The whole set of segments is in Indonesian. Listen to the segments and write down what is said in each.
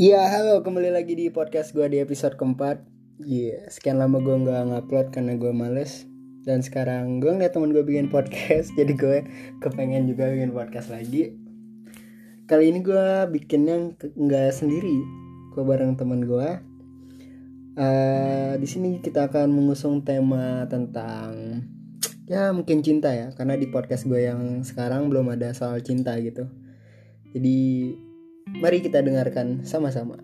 Iya, halo, kembali lagi di podcast gue di episode keempat. Iya, sekian lama gue nggak ngupload karena gue males. Dan sekarang gue ngeliat temen gue bikin podcast, jadi gue kepengen juga bikin podcast lagi. Kali ini gue bikinnya ke- nggak sendiri, gue bareng temen gue. Eh, di sini kita akan mengusung tema tentang ya mungkin cinta ya, karena di podcast gue yang sekarang belum ada soal cinta gitu. Jadi Mari kita dengarkan sama-sama.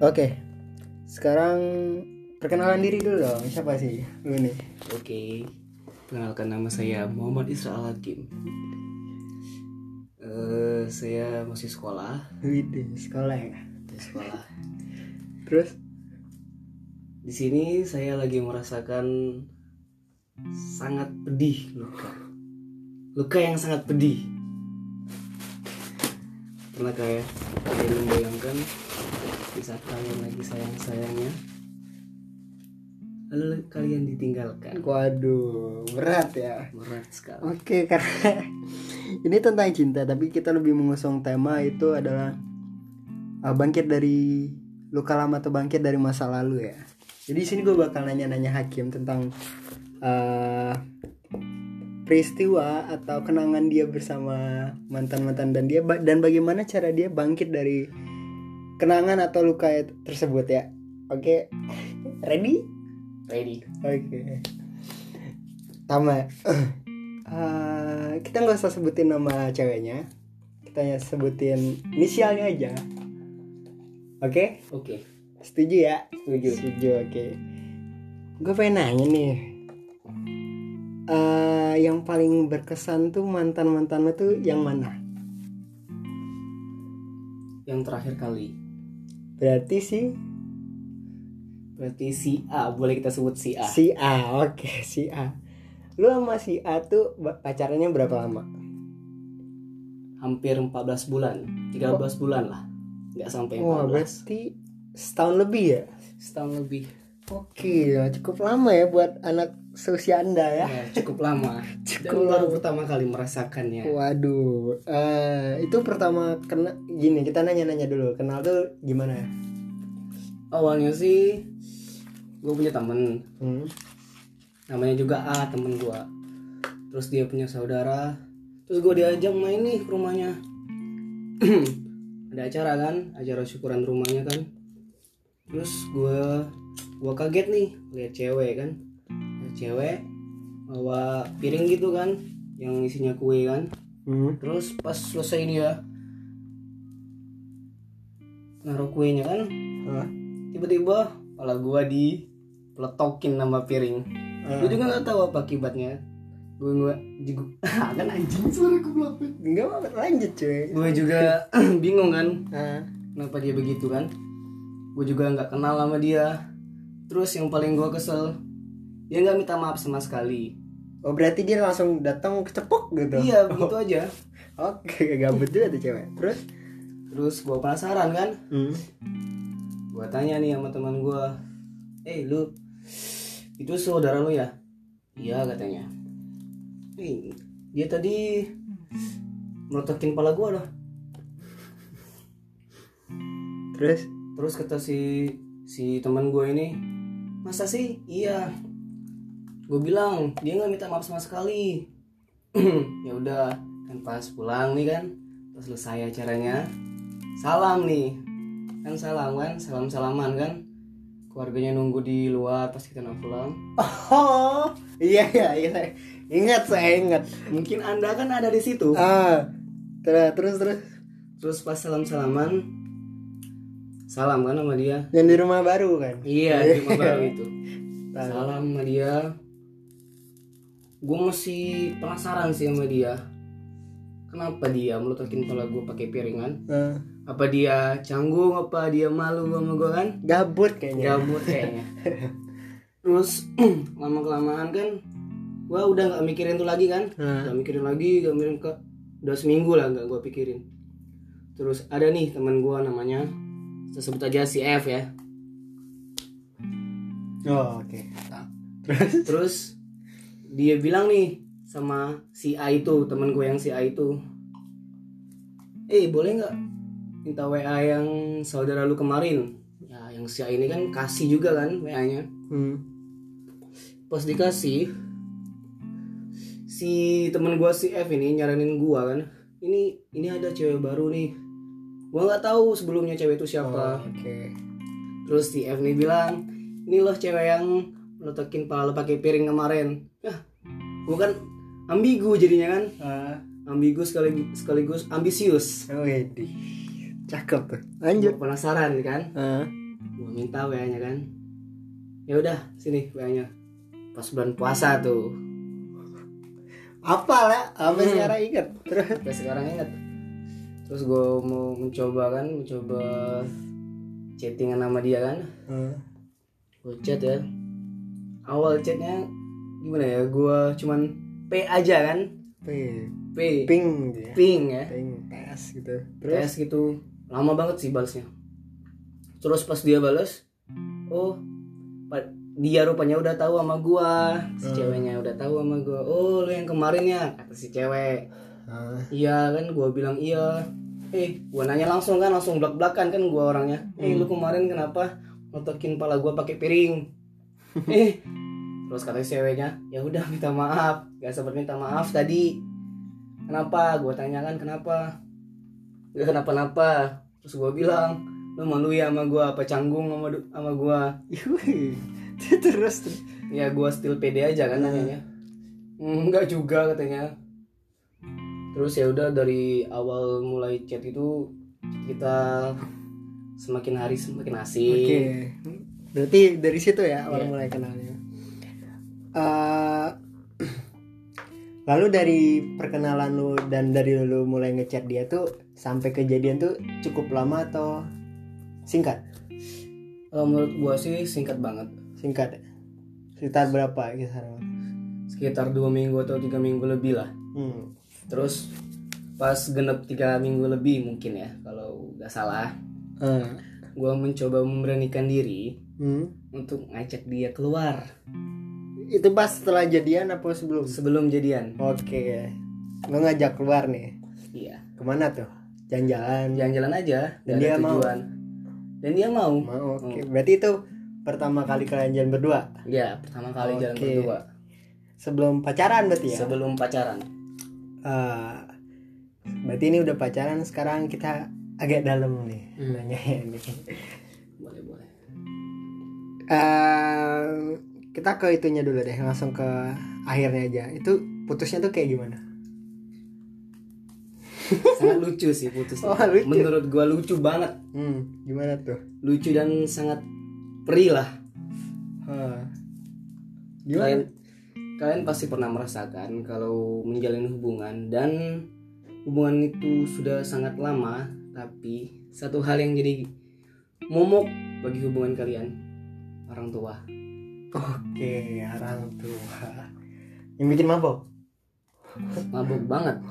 Oke, sekarang perkenalan diri dulu dong. Siapa sih lu nih? Oke, perkenalkan nama saya Muhammad Isra Hakim. Eh, saya masih sekolah, Widih, sekolah ya. di sekolah. Terus, Di sini saya lagi merasakan sangat pedih luka, luka yang sangat pedih. Pernah kayak kalian membayangkan di saat kalian lagi sayang-sayangnya, lalu kalian ditinggalkan. waduh, berat ya. Berat sekali. Oke, karena ini tentang cinta, tapi kita lebih mengusung tema itu adalah uh, bangkit dari luka lama atau bangkit dari masa lalu ya. Jadi di sini gue bakal nanya-nanya Hakim tentang uh, peristiwa atau kenangan dia bersama mantan-mantan dan dia dan bagaimana cara dia bangkit dari kenangan atau luka tersebut ya. Oke, ready? Ready? Oke. Tama. Eh, kita nggak usah sebutin nama ceweknya. Kita hanya sebutin inisialnya aja. Oke? Oke. Setuju ya? Setuju. Setuju, oke. Gue pengen nanya nih. Eh, yang paling berkesan tuh mantan-mantan lo tuh yang mana? Yang terakhir kali. Berarti sih Berarti si A, boleh kita sebut si A. si A. Oke, si A. Lu sama si A tuh pacarannya berapa lama? Hampir 14 bulan, 13 bulan lah. Nggak sampai 14. Wah, berarti setahun lebih ya? Setahun lebih. Oke, ya, cukup lama ya buat anak seusia Anda ya. Ya, cukup lama. Cukup Dan baru lama. pertama kali merasakannya. Waduh, eh, itu pertama kena gini kita nanya-nanya dulu kenal tuh gimana ya? Awalnya sih gue punya temen, Hmm. namanya juga A, temen gue. Terus dia punya saudara. Terus gue diajak main nih ke rumahnya. Ada acara kan, acara syukuran rumahnya kan. Terus gue gue kaget nih lihat cewek kan, cewek bawa piring gitu kan, yang isinya kue kan. Hmm. Terus pas selesai dia naruh kuenya kan, Hah? tiba-tiba kepala gua di peletokin nama piring. Ah. Gue juga nggak tahu apa akibatnya. Gue gue juga kan anjing suara gue Enggak apa lanjut cuy. Gue juga bingung kan, Ah. kenapa dia begitu kan? Gue juga nggak kenal sama dia. Terus yang paling gue kesel, dia nggak minta maaf sama sekali. Oh berarti dia langsung datang kecepok gitu? Iya begitu aja. Oke, gabut juga tuh cewek. Terus? Terus gue penasaran kan, Hmm. gue tanya nih sama teman gue eh lu itu saudara lu ya iya katanya "Ih, dia tadi merotokin kepala gue loh Terus? terus kata si si teman gue ini masa sih iya gue bilang dia nggak minta maaf sama sekali ya udah kan pas pulang nih kan pas selesai acaranya salam nih kan salam kan salam salaman kan keluarganya nunggu di luar pas kita mau pulang Oh, iya iya iya. saya Ingat saya ingat. mungkin anda kan ada di situ Ah. Terus terus terus. terus pas salam salaman salam kan sama dia Yang di rumah baru kan? iya di rumah baru itu salam sama dia gue masih penasaran sih sama dia kenapa dia melutokin kepala gue pakai piringan Ah. apa dia canggung apa dia malu sama gue kan Gabut kayaknya. gabut kayaknya terus lama kelamaan kan gue udah nggak mikirin tuh lagi kan Ah. nggak mikirin lagi nggak mikirin ke udah seminggu lah nggak gue pikirin terus ada nih teman gue namanya saya sebut aja si F ya Oh, oke. Terus? terus dia bilang nih sama si A itu temen gue yang si A itu. Eh boleh nggak minta WA yang saudara lu kemarin? Ya yang si A ini kan kasih juga kan WA nya hmm. pas dikasih si temen gua si F ini nyaranin gua kan ini ini ada cewek baru nih. Gua nggak tahu sebelumnya cewek itu Oh, siapa oke. Terus si F nih bilang ini loh cewek yang letekin pala lo pakai piring kemarin. Ya gua kan ambigu jadinya kan. Ah. Ambigu sekaligus, sekaligus ambisius. Oh edi cakep tuh. Lanjut. Gua penasaran kan? Ah. Gua minta WA nya kan. Ya udah sini WA nya pas bulan puasa tuh. Apa lah? Apa Hmm. sekarang inget terus? Sampai sekarang ingat. Terus gue mau mencoba kan mencoba chattingan sama dia kan. Ah. gue chat ya awal chatnya gimana ya? Gue cuman P aja kan? P. P. Ping gitu ya. Ping ya? Ping tes gitu. Tes terus gitu. Lama banget sih balasnya. Terus pas dia balas oh dia rupanya udah tahu sama gua. Si Hmm. ceweknya udah tahu sama gua. Oh lu yang kemarin ya? Kata si cewek. Ah Iya kan? Gua bilang iya. Eh gua nanya langsung kan? Langsung belak belakan kan gua orangnya. Eh lu kemarin kenapa ngotokin pala gua pakai piring? Eh terus kata si ceweknya ya udah minta maaf. Gak sempat minta maaf tadi. Kenapa? Gua tanya kan kenapa? Gak kenapa napa terus gua bilang lu malu ya sama gua apa canggung sama sama Yui. terus ya gua still pede aja kan nanyanya. "Hmm, enggak juga katanya. Terus ya udah dari awal mulai chat itu kita semakin hari semakin asik. Oke. Berarti dari situ ya awal Iya. mulai kenalnya. Lalu dari perkenalan lu dan dari lu mulai ngechat dia tuh sampai kejadian tuh cukup lama atau singkat? kalau menurut gua sih singkat banget Singkat. Sekitar berapa kisaran? sekitar dua minggu atau tiga minggu lebih lah Hmm. terus pas genep tiga minggu lebih mungkin ya kalau nggak salah Ah. gua mencoba memberanikan diri Hmm. untuk ngajak dia keluar Itu pas setelah jadian apa sebelum? sebelum jadian Oke. Lu ngajak keluar nih. iya Ke mana tuh? Jalan-jalan. jalan-jalan aja Dan dia ada mau? tujuan dan dia mau Mau. Oke. Berarti itu pertama kali kalian jalan berdua. ya pertama kali jalan Oke. berdua Sebelum pacaran berarti ya? sebelum pacaran Eh, berarti ini udah pacaran sekarang kita agak dalam nih Hmm. nanya ini. boleh boleh Eh, kita ke itunya dulu deh, langsung ke akhirnya aja. Itu putusnya tuh kayak gimana? sangat lucu sih putusnya Oh, lucu. menurut gua lucu banget Hmm, gimana tuh? lucu dan sangat perih lah Hah. kalian kalian pasti pernah merasakan kalau menjalin hubungan dan hubungan itu sudah sangat lama tapi satu hal yang jadi momok bagi hubungan kalian orang tua Oke, orang tua. Yang bikin mabok? mabuk banget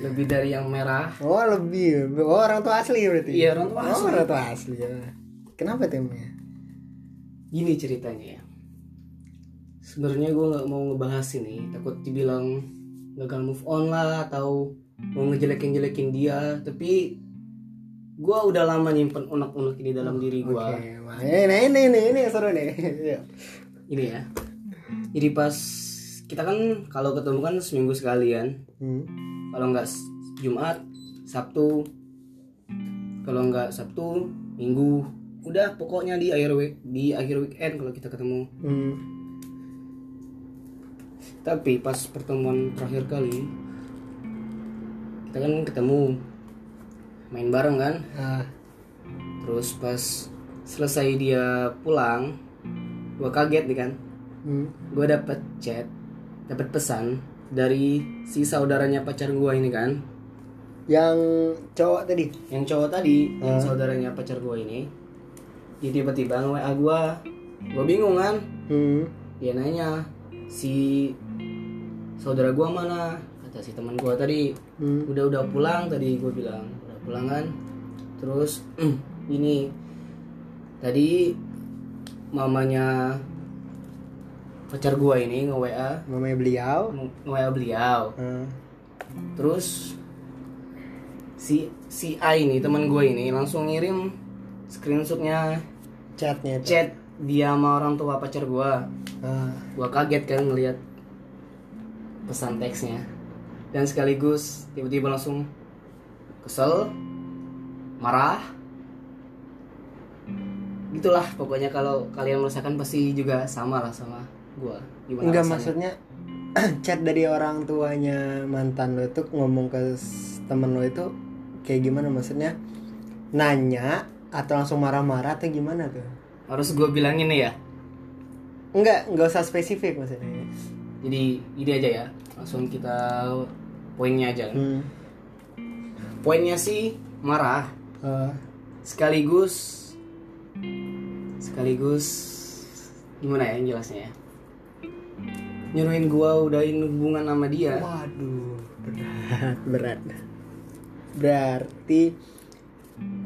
lebih dari yang merah Oh, lebih. Oh, orang tua asli berarti. iya orang tua Oh, asli. orang tua asli ya. Kenapa temanya? gini ceritanya ya sebenarnya gue nggak mau ngebahas ini takut dibilang gagal move on lah atau mau ngejelekin jelekin dia tapi gue udah lama nyimpen unek-unek ini dalam diri gue Oke, wah, ini ini ini ini yang seru nih. Iya. ini ya jadi pas kita kan kalau ketemu kan seminggu sekalian Hmm. kalau nggak Jumat Sabtu kalau nggak Sabtu Minggu udah pokoknya di akhir week di akhir weekend kalau kita ketemu Hmm. tapi pas pertemuan terakhir kali kita kan ketemu main bareng kan? Ah, terus pas selesai dia pulang gua kaget nih kan? Hmm. gua dapet chat dapet pesan dari si saudaranya pacar gua ini kan? Yang cowok tadi. yang cowok tadi yang saudaranya pacar gua ini dia tiba-tiba nge WA gua. Gua bingung kan? Hmm. dia nanya si saudara gua mana? Kata si teman gua tadi. Hmm. udah udah pulang tadi gue bilang kan terus ini. Tadi mamanya pacar gua ini nge WA Mamanya beliau. nge WA beliau. Ah. terus si si A ini teman gue ini langsung ngirim screenshotnya chatnya itu. chat dia sama orang tua pacar gue Ah, gue kaget kan ngelihat pesan teksnya. Dan sekaligus tiba-tiba langsung kesel marah. Gitulah pokoknya kalau kalian merasakan pasti juga sama lah sama gue gimana enggak rasanya? maksudnya chat dari orang tuanya mantan lo itu ngomong ke temen lo itu kayak gimana? Maksudnya nanya atau langsung marah-marah atau gimana tuh? Harus gue bilangin nih ya? Enggak enggak usah spesifik maksudnya. Jadi ini aja ya. Langsung kita poinnya aja. Kan. hmm. Poinnya sih marah. Ah, sekaligus sekaligus gimana ya yang jelasnya ya? Nyuruhin gua udahin hubungan sama dia. Waduh berat. Berat. Berarti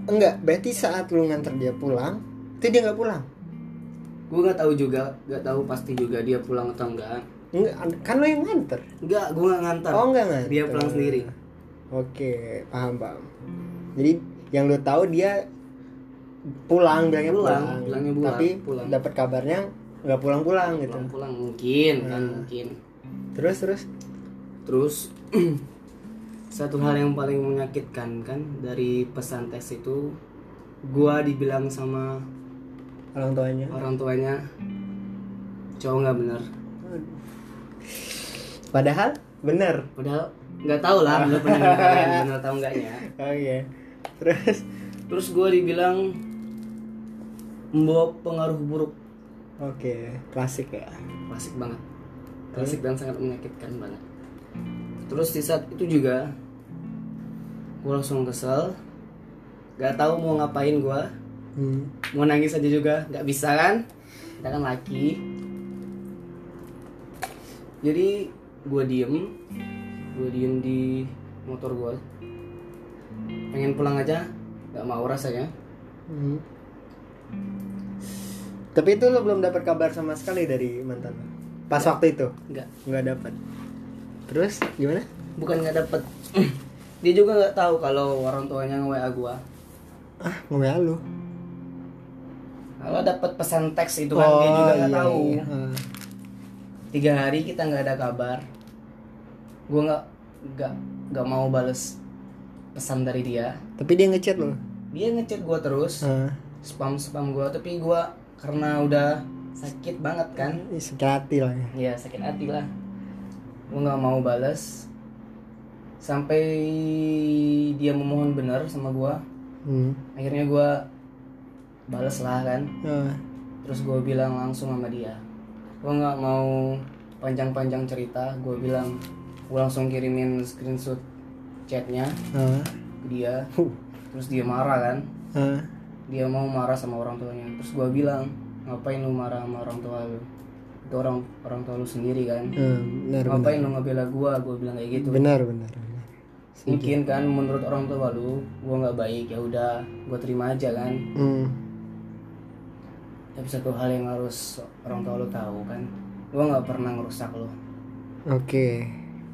enggak berarti saat lu nganter dia pulang itu dia nggak pulang? Gua nggak tahu juga nggak tahu pasti juga dia pulang atau enggak. Enggak kan lo yang nganter? Enggak gua nggak ngantar oh enggak nganter. Dia pulang sendiri oke paham paham. Jadi yang lu tahu dia pulang bilangnya Pulang, pulang, bilangnya pulang, tapi pulang. dapat kabarnya nggak pulang pulang gitu. Pulang pulang mungkin kan Hmm. mungkin. Terus terus? Terus satu hal yang paling menyakitkan kan dari pesan teks itu gua dibilang sama orang tuanya. orang tuanya cowok nggak bener? Padahal bener. Padahal nggak tahu lah bener pernah kalian bener tahu nggaknya oh iya terus? Terus gue dibilang membawa pengaruh buruk. Oke klasik ya? Klasik banget. Klasik dan sangat menyakitkan banget. Terus di saat itu juga gue langsung kesel. Nggak tahu mau ngapain gue hmm. mau nangis aja juga nggak bisa kan? Kita kan laki. Jadi gue diem gue diem di motor gue pengen pulang aja nggak mau rasanya. Hmm. tapi itu lo belum dapat kabar sama sekali dari mantan lo? Pas waktu itu? Nggak. Nggak dapat terus gimana? Bukan nggak dapet. Dia juga nggak tahu kalau orang tuanya nge wa gue ah nge lu? Kalau dapet pesan teks itu kan dia juga nggak iya, tahu. iya. Tiga hari kita nggak ada kabar. Gue nggak nggak nggak mau bales pesan dari dia. Tapi dia ngechat lo? Dia ngechat gue terus ah. spam spam gue tapi gue karena udah sakit banget kan? Sakit hati lah ya. Ya sakit hati lah. Gue nggak mau bales. Sampai dia memohon benar sama gue hmm. akhirnya gue bales lah kan. Ah. terus gue bilang langsung sama dia. Gue nggak mau panjang-panjang cerita. Gue bilang gue langsung kirimin screenshot chatnya ke dia. Huh. terus dia marah kan? Dia mau marah sama orang tuanya. Terus gue bilang ngapain lu marah sama orang tua lu? Itu orang orang tua lu sendiri kan? Benar benar. Ngapain lu ngebela gue gue bilang kayak gitu. Benar benar benar. mungkin kan menurut orang tua lu gue nggak baik ya udah gue terima aja kan? Hmm. tapi satu hal yang harus orang tua lu tahu kan gue nggak pernah ngerusak lo oke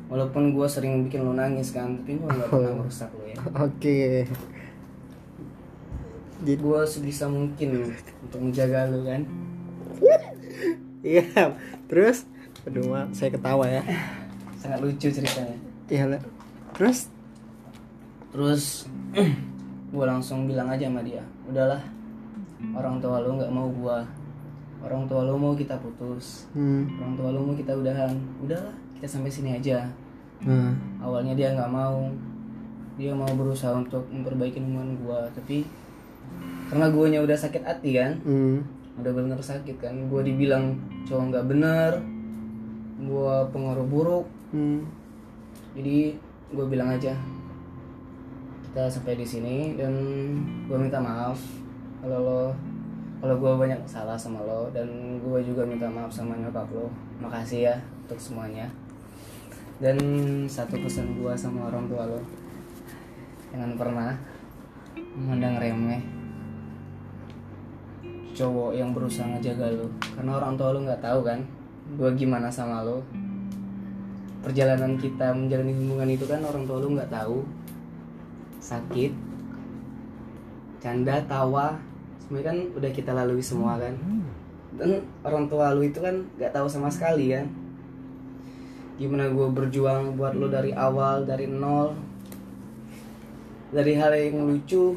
walaupun gue sering bikin lo nangis kan tapi gue nggak pernah ngerusak lo ya. Oke. Jadi- gue sebisa mungkin untuk menjaga lo kan. Iya terus? Aduh maaf saya ketawa ya. Sangat lucu ceritanya. Iya lah. terus? Terus gue langsung bilang aja sama dia udahlah orang tua lo nggak mau gue orang tua lo mau kita putus. Hmm. orang tua lo mau kita udahan. Udahlah kita sampai sini aja Nah. awalnya dia nggak mau dia mau berusaha untuk memperbaiki hubungan gue tapi karena guanya udah sakit hati kan Hmm. udah bener sakit kan gue dibilang cowok nggak bener gue pengaruh buruk Hmm. jadi gue bilang aja kita sampai di sini dan gue minta maaf kalau lo kalau gue banyak salah sama lo dan gue juga minta maaf sama nyokap lo makasih ya untuk semuanya dan satu pesan gue sama orang tua lo. Jangan pernah memandang remeh cowok yang berusaha ngejaga lo. Karena orang tua lo nggak tahu kan gue gimana sama lo. Perjalanan kita menjalani hubungan itu kan orang tua lu nggak tahu. Sakit canda tawa semuanya kan udah kita lalui semua kan. Dan orang tua lu itu kan nggak tahu sama sekali kan gimana gue berjuang buat lu dari awal dari nol. Dari hal yang lucu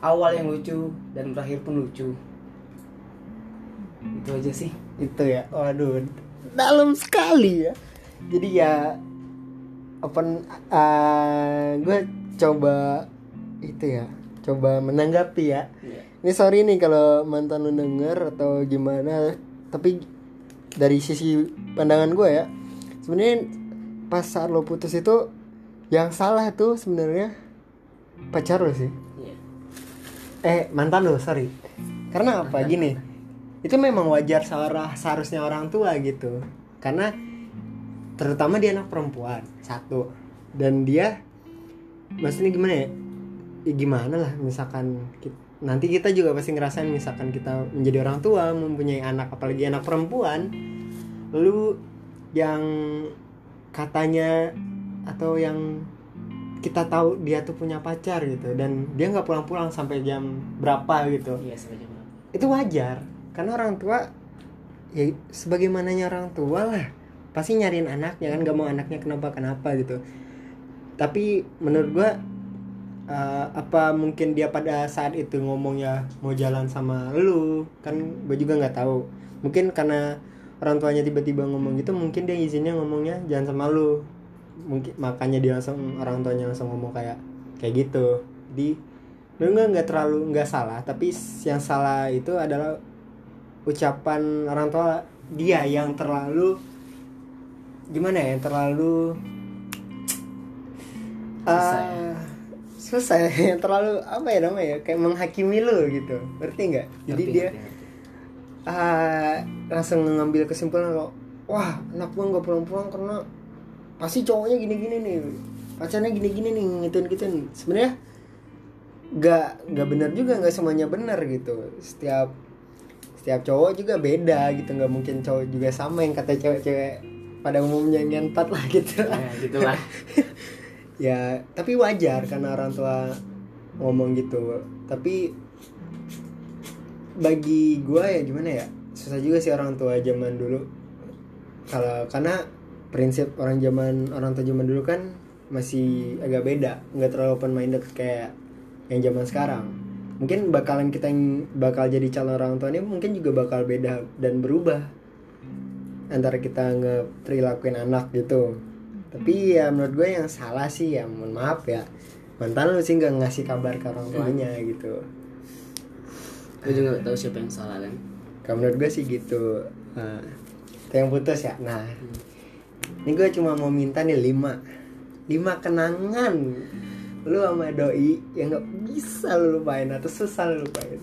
awal yang lucu dan berakhir pun lucu. Itu aja sih. Itu ya waduh dalam sekali ya. Jadi ya open uh, gue coba itu ya coba menanggapi ya. Ini sorry nih kalau mantan lu denger atau gimana tapi dari sisi pandangan gue ya sebenarnya pas saat lo putus itu yang salah tuh sebenarnya pacar lo sih. Iya. eh mantan lo sorry. Karena apa? Gini. itu memang wajar seorang seharusnya orang tua gitu. Karena terutama dia anak perempuan satu. Dan dia maksudnya gimana ya? Ya gimana lah misalkan ki- nanti kita juga pasti ngerasain misalkan kita menjadi orang tua mempunyai anak apalagi anak perempuan lu yang katanya atau yang kita tahu dia tuh punya pacar gitu dan dia nggak pulang-pulang sampai jam berapa gitu. Iya sebagai itu wajar karena orang tua ya sebagaimananya orang tua lah. Pasti nyariin anaknya kan gak mau anaknya kenapa kenapa gitu. Tapi menurut gua eh, apa mungkin dia pada saat itu ngomongnya mau jalan sama lu kan gue juga nggak tahu. Mungkin karena orang tuanya tiba-tiba ngomong gitu mungkin dia izinnya ngomongnya jangan sama lu. Mungkin makanya dia langsung orang tuanya langsung ngomong kayak kayak gitu. Di menurut gue nggak terlalu nggak salah tapi yang salah itu adalah ucapan orang tua dia yang terlalu gimana ya yang terlalu Susah eh, susah ya yang terlalu apa ya namanya kayak menghakimi lu gitu. Ngerti nggak? Jadi Ngerti, dia ngerti, ah, langsung ngambil kesimpulan kalau wah anak gua nggak pulang-pulang karena pasti cowoknya gini-gini nih pacarnya gini-gini nih ngituin gituin sebenarnya nggak nggak benar juga nggak semuanya benar gitu. Setiap setiap cowok juga beda gitu nggak mungkin cowok juga sama yang kata cewek-cewek pada umumnya ngentot lah gitu. Ya gitulah. Ya tapi wajar karena orang tua ngomong gitu. Tapi bagi gua ya gimana ya susah juga sih orang tua zaman dulu. Kalau karena prinsip orang zaman orang tua zaman dulu kan masih agak beda nggak terlalu open minded kayak yang zaman sekarang. Mungkin bakalan kita yang bakal jadi calon orang tua ini mungkin juga bakal beda dan berubah. Antara kita ngeperilakuin anak gitu. Tapi ya menurut gue yang salah sih ya mohon maaf ya. Mantan lu sih nggak ngasih kabar ke orang tuanya gitu gue juga gak tahu siapa yang salah kan? Kalau menurut gue sih gitu. Itu yang putus ya? Nah ini gue cuma mau minta nih lima. Lima kenangan lu sama doi yang nggak bisa lu lupain atau susah lu lupain.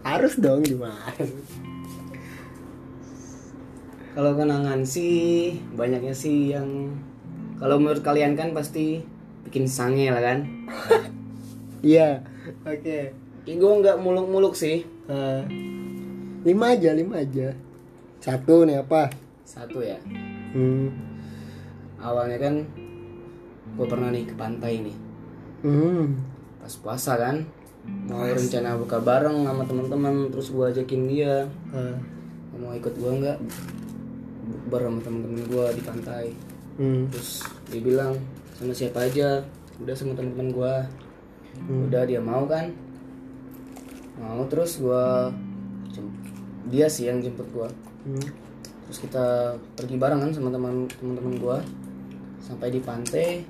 Harus dong gimana kalau kenangan sih banyaknya sih yang kalau menurut kalian kan pasti bikin sange lah kan? Iya oke. ya, gue nggak muluk-muluk sih. Nah, lima aja lima aja. Satu nih apa? Satu ya. Hmm. awalnya kan gue pernah nih ke pantai nih. Hmm. pas puasa kan mau rencana buka bareng sama teman-teman terus gue ajakin dia. Ah. mau ikut gue nggak? Bukber sama teman-teman gue di pantai. Hmm. terus dia bilang sama siapa aja? Udah sama teman-teman gue udah dia mau kan mau terus gue dia sih yang jemput gue Hmm. terus kita pergi bareng kan sama teman teman-teman gue sampai di pantai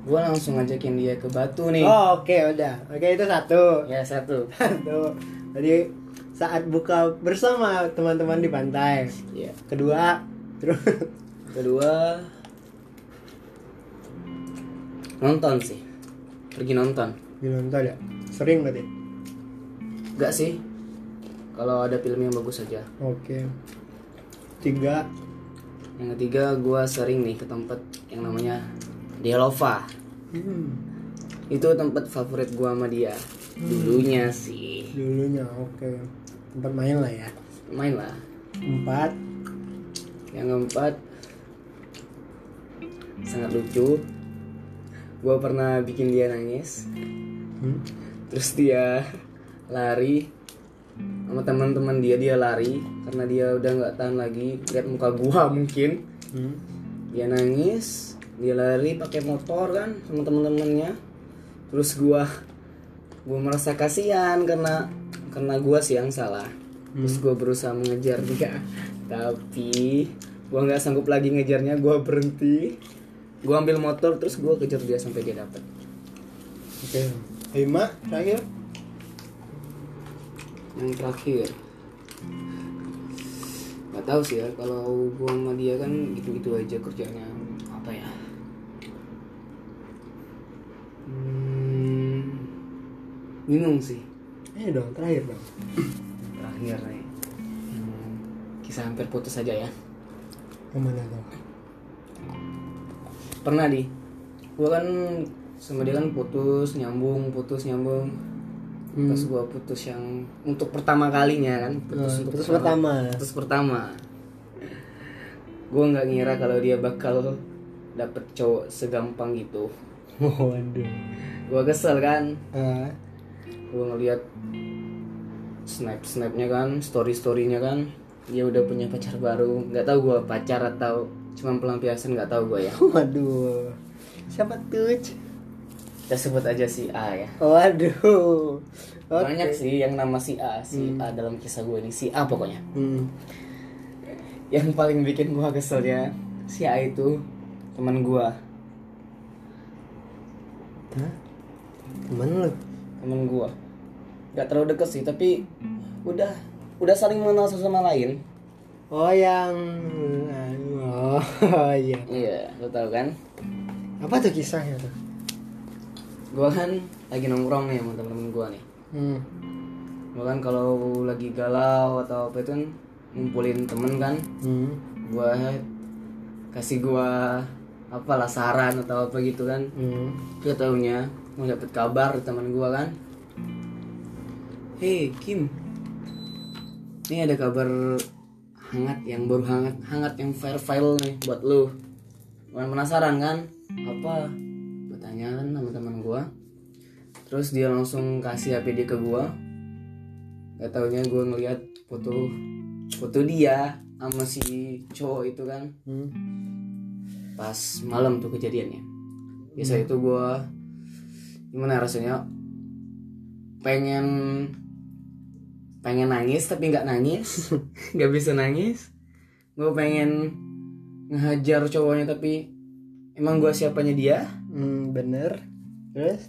gue langsung ngajakin dia ke batu nih Oh, oke udah. Oke itu satu. ya satu Satu. Jadi saat buka bersama teman-teman di pantai. ya Kedua, terus kedua nonton sih pergi nonton di nonton ya. Sering berarti. Enggak sih kalau ada film yang bagus aja Oke. Tiga. yang ketiga gue sering nih ke tempat yang namanya Delova Hmm. itu tempat favorit gue sama dia dulunya sih Dulunya oke. Tempat main lah ya. main lah Empat. yang keempat sangat lucu gue pernah bikin dia nangis Hmm? terus dia lari. Sama teman-teman dia dia lari. Karena dia udah nggak tahan lagi. Lihat muka gua mungkin. Hmm? dia nangis. Dia lari pakai motor kan sama teman-temannya. Terus gua gua merasa kasihan karena karena gua sih yang salah. Terus gua berusaha mengejar dia. Tapi gua nggak sanggup lagi ngejarnya. Gua berhenti. Gua ambil motor terus gua kejar dia sampai dia dapet. Oke. Lima terakhir. Yang terakhir. Nggak tahu sih ya kalau gua sama dia kan gitu-gitu aja kerjanya. Apa ya? Hmm, bingung sih. Eh dong terakhir dong. terakhir nih Hmm, kisah hampir putus aja ya. Yang mana tuh? pernah di. Gua kan sama dia kan putus nyambung putus nyambung pas gua putus yang untuk pertama kalinya kan putus Hmm, untuk putus pertama. putus pertama. Gua nggak ngira kalau dia bakal dapet cowok segampang gitu waduh. gua kesel kan? Ah, gua ngeliat snap snapnya kan story storynya kan. Dia udah punya pacar baru. Nggak tahu gua pacar atau cuma pelampiasan nggak tahu gua ya. Waduh. Siapa tuh? Kita sebut aja si A ya Waduh. Oke. banyak sih yang nama si A si A dalam kisah gue ini si A pokoknya Hmm. yang paling bikin gua keselnya si A itu teman Hah? Temen lu? teman gua nggak terlalu deket sih tapi udah udah saling mengenal satu sama lain Oh yang oh iya. iya lo tau kan Apa tuh kisahnya tuh? Gua kan lagi nongkrong nih sama temen-temen gua nih Hmm. gua kan kalau lagi galau atau apa itu kan ngumpulin temen kan Hmm. gua kasih gua apalah saran atau apa gitu kan Hmm. Dia taunya mau dapet kabar dari teman gua kan. Hei Kim, ini ada kabar hangat yang baru hangat hangat yang file file nih buat lu. Gua penasaran kan? Apa? Tanya kan sama teman gua. Terus dia langsung kasih HP dia ke gua. Gak taunya gua ngeliat foto foto dia sama si cowok itu kan Hmm. pas malam tuh kejadiannya biasa itu gue gimana rasanya pengen pengen nangis tapi nggak nangis nggak bisa nangis gue pengen ngehajar cowoknya tapi emang gue siapanya dia Hmm, bener. Terus?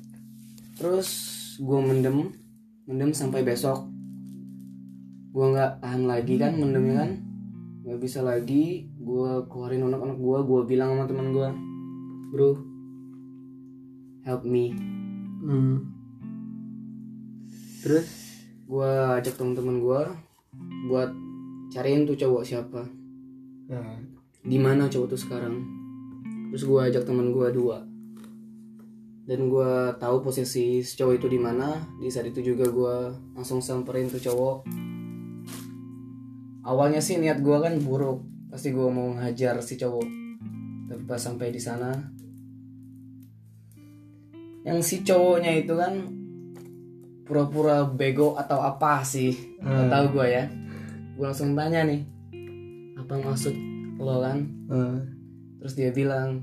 terus gue mendem mendem sampai besok gue nggak tahan lagi kan mendemnya kan nggak bisa lagi gue keluarin anak-anak gue gue bilang sama teman gue bro help me Hmm. Terus? gue ajak teman-teman gue buat cariin tuh cowok siapa Nah. di mana cowok tuh sekarang terus gue ajak teman gue dua. Dan gue tahu posisi si cowok itu di mana. Di saat itu juga gue langsung samperin tuh cowok. Awalnya sih niat gue kan buruk. Pasti gue mau ngajar si cowok. Tapi pas sampai di sana yang si cowoknya itu kan pura-pura bego atau apa sih? Nggak tahu gue ya. Gue langsung tanya nih apa maksud lo kan Ah. Terus dia bilang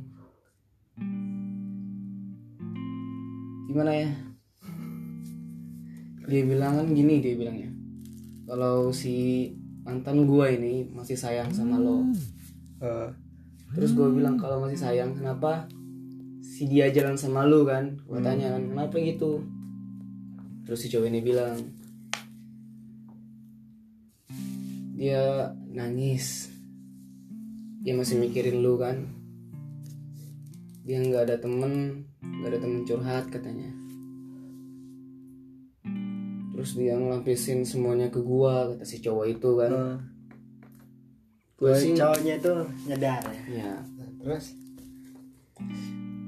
gimana ya? Dia bilang kan gini dia bilangnya kalau si mantan gua ini masih sayang sama lo. Ah. terus gue bilang kalau masih sayang kenapa si dia jalan sama lu kan? Gue tanya kan kenapa gitu? Terus si cowok ini bilang dia nangis dia masih mikirin lu kan dia nggak ada temen nggak ada temen curhat katanya terus dia ngelampisin semuanya ke gua kata si cowok itu kan Ah. Gua Gua sih- cowoknya itu nyadar ya. ya Nah, terus?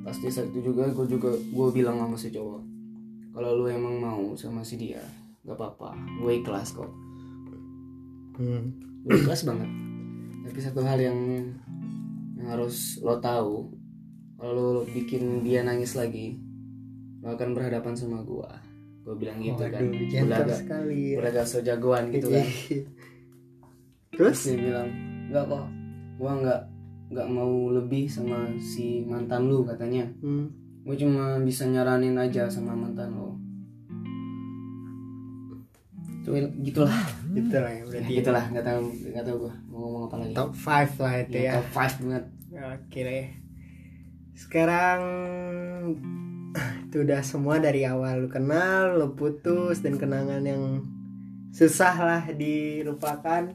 pas di saat itu juga gue juga gue bilang sama si cowok kalau lu emang mau sama si dia gak apa-apa gue ikhlas kok Hmm. gue ikhlas banget tapi satu hal yang yang harus lo tahu kalau lu bikin dia nangis lagi lo akan berhadapan sama gua. Gua bilang gitu kan. Gua gentle agak sekali. ya. agak so jagoan gitu kan. Terus? Terus dia bilang nggak kok gua nggak nggak mau lebih sama si mantan lu katanya. Hmm. gue cuma bisa nyaranin aja sama mantan lo. Tuh, gitulah gitu lah ya ya, berarti gitulah nggak tahu nggak tahu gue mau ngomong apa lagi. Top 5 lah itu ya, ya. top five banget. Oke deh. Sekarang itu udah semua dari awal. Lu kenal, lu putus dan kenangan yang susah lah dilupakan.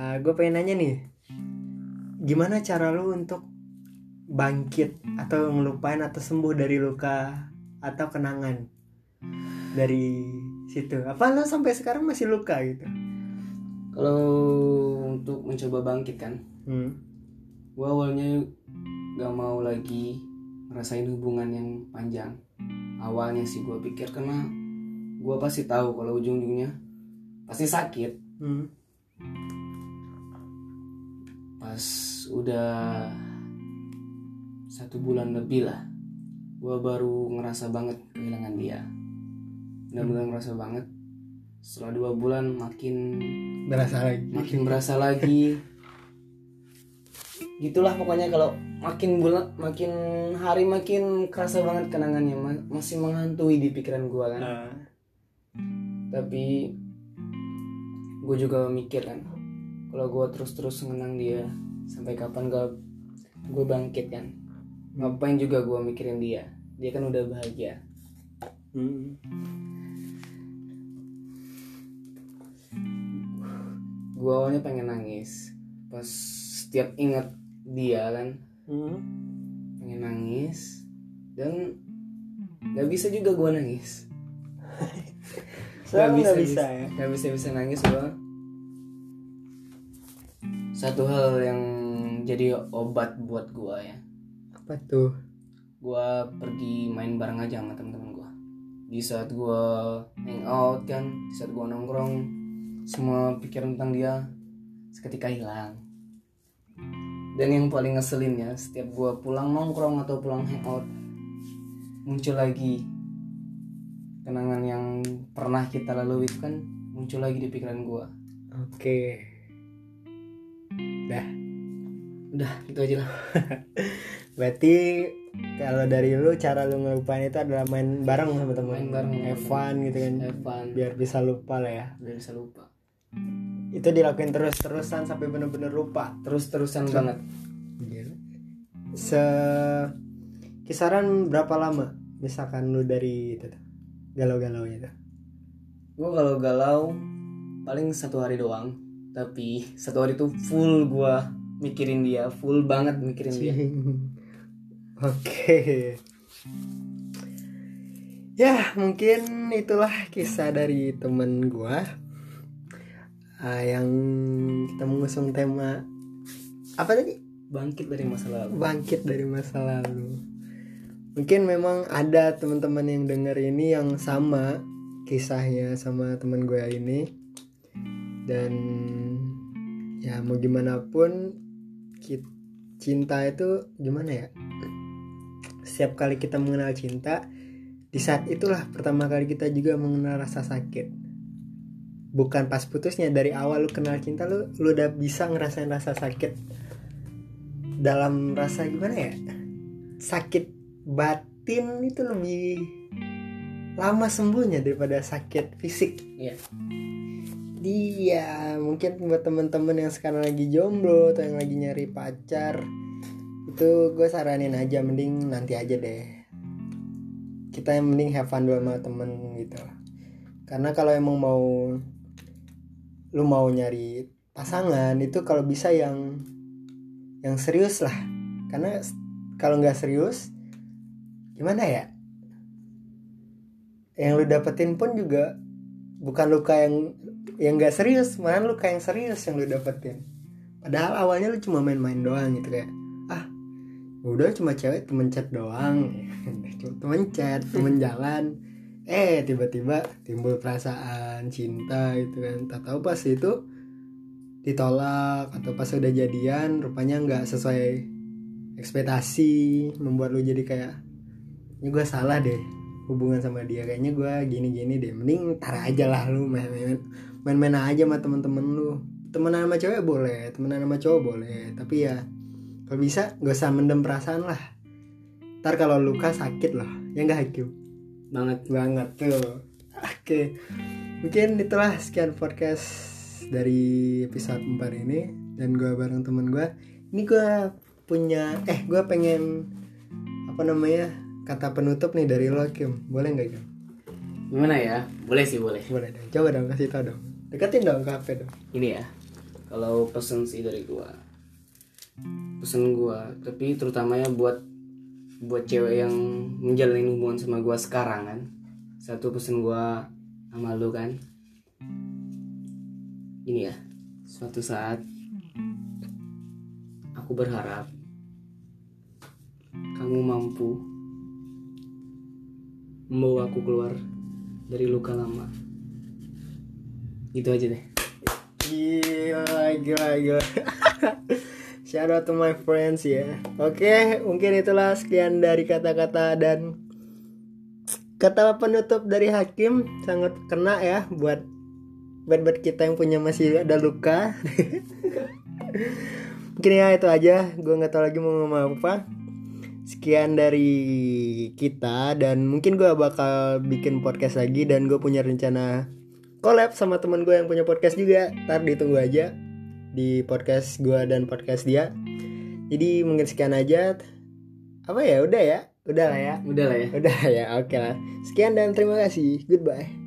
gue pengen nanya nih, gimana cara lu untuk bangkit atau ngelupain atau sembuh dari luka atau kenangan? Dari situ? Apa lu sampai sekarang masih luka gitu? kalau untuk mencoba bangkit kan Hmm. gue awalnya gak mau lagi ngerasain hubungan yang panjang awalnya sih gue pikir karena gue pasti tahu kalau ujung-ujungnya pasti sakit Hmm. pas udah satu bulan lebih lah gue baru ngerasa banget kehilangan dia benar-benar ngerasa banget. Setelah dua bulan makin Berasa lagi. makin berasa lagi. Gitulah pokoknya kalau makin bulan makin hari makin kerasa banget kenangannya. Ma- masih menghantui di pikiran gue kan. Nah, tapi gue juga mikir kan kalau gue terus-terus mengenang dia sampai kapan gak gue bangkit kan? Ngapain juga gue mikirin dia? Dia kan udah bahagia. Hmm. Gue awalnya pengen nangis pas setiap ingat dia kan Hmm. pengen nangis dan nggak bisa juga gue nangis nggak bisa ya. nggak bisa bisa nangis gue satu hal yang jadi obat buat gue ya Apa tuh? gue pergi main bareng aja sama teman-teman gue di saat gue hangout kan di saat gue nongkrong semua pikiran tentang dia seketika hilang dan yang paling ngeselin ya setiap gue pulang nongkrong atau pulang hangout muncul lagi kenangan yang pernah kita lalui kan muncul lagi di pikiran gue Oke. Dah. Udah gitu aja lah Berarti kalau dari lu cara lu ngelupain itu adalah main bareng sama teman. Main bareng Have fun gitu kan. Evan Biar bisa lupa lah ya. udah bisa lupa Itu dilakuin terus-terusan sampai bener-bener lupa. terus-terusan banget Gila. Se kisaran berapa lama misalkan lu dari itu galau-galau itu? gue kalau galau paling satu hari doang tapi satu hari itu full gue mikirin dia full banget mikirin dia Oke. Ya, mungkin itulah kisah dari temen gua Ah, yang kita mengusung tema apa tadi? bangkit dari masa lalu Bangkit dari masa lalu. Mungkin memang ada teman-teman yang denger ini yang sama kisahnya sama teman gue ini. Dan ya mau gimana pun cinta itu gimana ya? Setiap kali kita mengenal cinta, di saat itulah pertama kali kita juga mengenal rasa sakit. Bukan pas putusnya dari awal lu kenal cinta lu lu udah bisa ngerasain rasa sakit dalam rasa gimana ya sakit batin itu lebih lama sembuhnya daripada sakit fisik Iya. Dia mungkin buat temen-temen yang sekarang lagi jomblo atau yang lagi nyari pacar itu gue saranin aja mending nanti aja deh. Kita yang mending have fun dulu sama temen gitu. Karena kalau emang mau lu mau nyari pasangan itu kalau bisa yang yang serius lah. Karena kalau nggak serius gimana ya? Yang lu dapetin pun juga bukan luka yang yang nggak serius malah luka yang serius yang lu dapetin. Padahal awalnya lu cuma main-main doang gitu kayak ah udah cuma cewek temen chat doang. Temen chat temen jalan. Eh tiba-tiba timbul perasaan cinta gitu kan. Tak tahu pas itu ditolak atau pas udah jadian rupanya nggak sesuai ekspektasi membuat lu jadi kayak ini gue salah deh hubungan sama dia. Kayaknya gue gini-gini deh. Mending tar aja lah lu main-main main-main aja sama temen-temen lu. Temenan sama cewek boleh temenan sama cowok boleh. Tapi ya kalau bisa gak usah mendem perasaan lah. Ntar kalau luka sakit loh ya nggak hakim? Banget. Banget tuh. Oke. Mungkin itulah sekian podcast dari episode 4 ini. Dan gue bareng temen gue ini gue punya eh gue pengen apa namanya kata penutup nih dari lo Kim. Boleh nggak Kim? Gimana ya? Boleh sih boleh. Boleh dong. Coba dong kasih tau dong. Deketin dong ke HP dong. Ini ya. Kalau pesen sih dari gua. Pesen gua. Tapi terutamanya buat buat cewek yang menjalin hubungan sama gua sekarang kan. Satu pesen gua sama lu kan. Ini ya. Suatu saat aku berharap kamu mampu membawa aku keluar dari luka lama itu aja deh Gila, gila, gila. Shout out to my friends ya. Oke, mungkin itulah sekian dari kata-kata dan kata penutup dari Hakim sangat kena ya buat buat buat kita yang punya masih ada luka. mungkin ya itu aja. Gue nggak tahu lagi mau ngomong apa. Sekian dari kita dan mungkin gue bakal bikin podcast lagi dan gue punya rencana collab sama teman gue yang punya podcast juga. Ntar ditunggu aja di podcast gue dan podcast dia. Jadi mungkin sekian aja. Apa ya? Udah ya? Udah lah ya. Udah lah ya. Udah ya. Oke lah. Sekian dan terima kasih. Goodbye